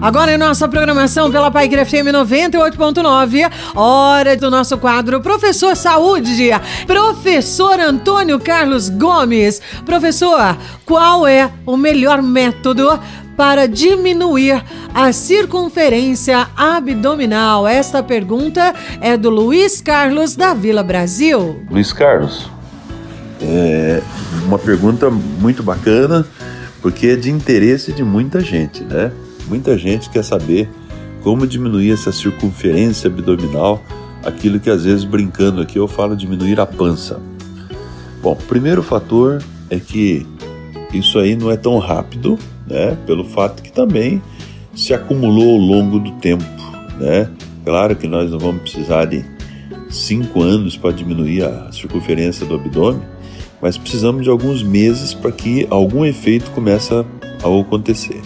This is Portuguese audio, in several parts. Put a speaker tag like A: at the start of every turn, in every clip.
A: Agora em nossa programação pela Pai FM 98.9, hora do nosso quadro Professor Saúde, professor Antônio Carlos Gomes. Professor, qual é o melhor método para diminuir a circunferência abdominal? Esta pergunta é do Luiz Carlos da Vila Brasil.
B: Luiz Carlos, é uma pergunta muito bacana porque é de interesse de muita gente, né? Muita gente quer saber como diminuir essa circunferência abdominal, aquilo que às vezes brincando aqui eu falo diminuir a pança. Bom, primeiro fator é que isso aí não é tão rápido, né? Pelo fato que também se acumulou ao longo do tempo, né? Claro que nós não vamos precisar de cinco anos para diminuir a circunferência do abdômen, mas precisamos de alguns meses para que algum efeito comece a acontecer.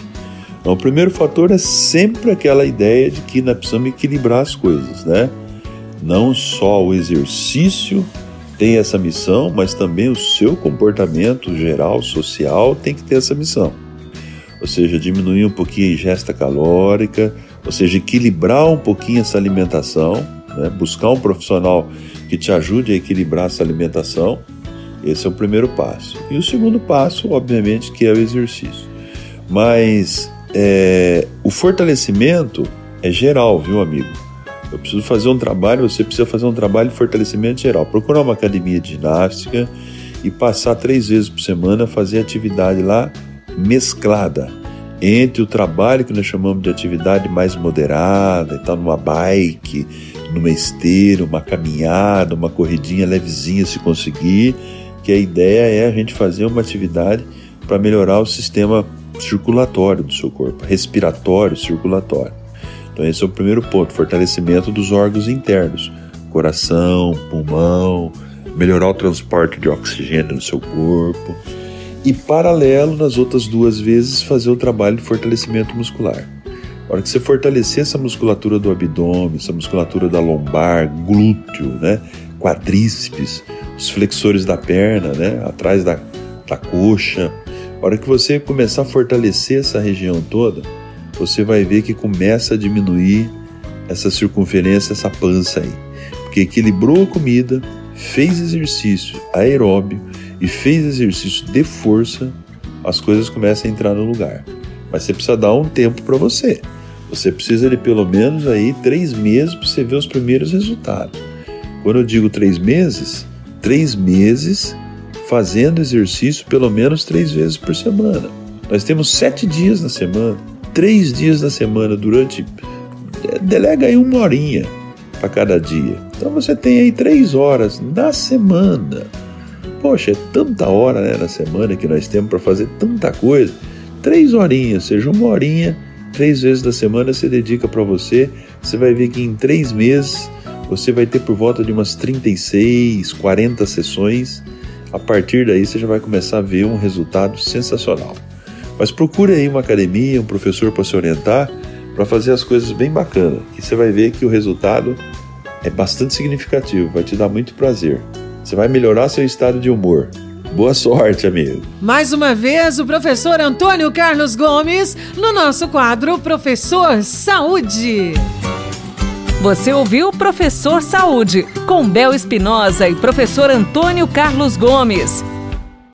B: Então, o primeiro fator é sempre aquela ideia de que nós precisamos equilibrar as coisas, né? Não só o exercício tem essa missão, mas também o seu comportamento geral, social, tem que ter essa missão. Ou seja, diminuir um pouquinho a ingesta calórica, ou seja, equilibrar um pouquinho essa alimentação, né? buscar um profissional que te ajude a equilibrar essa alimentação. Esse é o primeiro passo. E o segundo passo, obviamente, que é o exercício. Mas é, o fortalecimento é geral, viu, amigo? Eu preciso fazer um trabalho, você precisa fazer um trabalho de fortalecimento geral. Procurar uma academia de ginástica e passar três vezes por semana fazer atividade lá mesclada entre o trabalho que nós chamamos de atividade mais moderada, então numa bike, numa esteira, uma caminhada, uma corridinha levezinha se conseguir, que a ideia é a gente fazer uma atividade para melhorar o sistema circulatório do seu corpo, respiratório, circulatório. Então, esse é o primeiro ponto: fortalecimento dos órgãos internos, coração, pulmão, melhorar o transporte de oxigênio no seu corpo. E, paralelo, nas outras duas vezes, fazer o trabalho de fortalecimento muscular. A hora que você fortalecer essa musculatura do abdômen, essa musculatura da lombar, glúteo, né, quadríceps, os flexores da perna, né, atrás da, da coxa, a hora que você começar a fortalecer essa região toda, você vai ver que começa a diminuir essa circunferência, essa pança aí. Porque equilibrou a comida, fez exercício aeróbio e fez exercício de força, as coisas começam a entrar no lugar. Mas você precisa dar um tempo para você. Você precisa de pelo menos aí três meses para você ver os primeiros resultados. Quando eu digo três meses, três meses fazendo exercício pelo menos três vezes por semana. Nós temos sete dias na semana, três dias na semana durante. Delega aí uma horinha para cada dia. Então você tem aí três horas na semana. Poxa, é tanta hora né, na semana que nós temos para fazer tanta coisa. Três horinhas, seja uma horinha, três vezes da semana você dedica para você. Você vai ver que em três meses você vai ter por volta de umas 36, 40 sessões a partir daí você já vai começar a ver um resultado sensacional. Mas procure aí uma academia, um professor para se orientar, para fazer as coisas bem bacanas, que você vai ver que o resultado é bastante significativo, vai te dar muito prazer. Você vai melhorar seu estado de humor. Boa sorte, amigo.
A: Mais uma vez, o professor Antônio Carlos Gomes no nosso quadro Professor Saúde.
C: Você ouviu Professor Saúde, com Bel Espinosa e professor Antônio Carlos Gomes.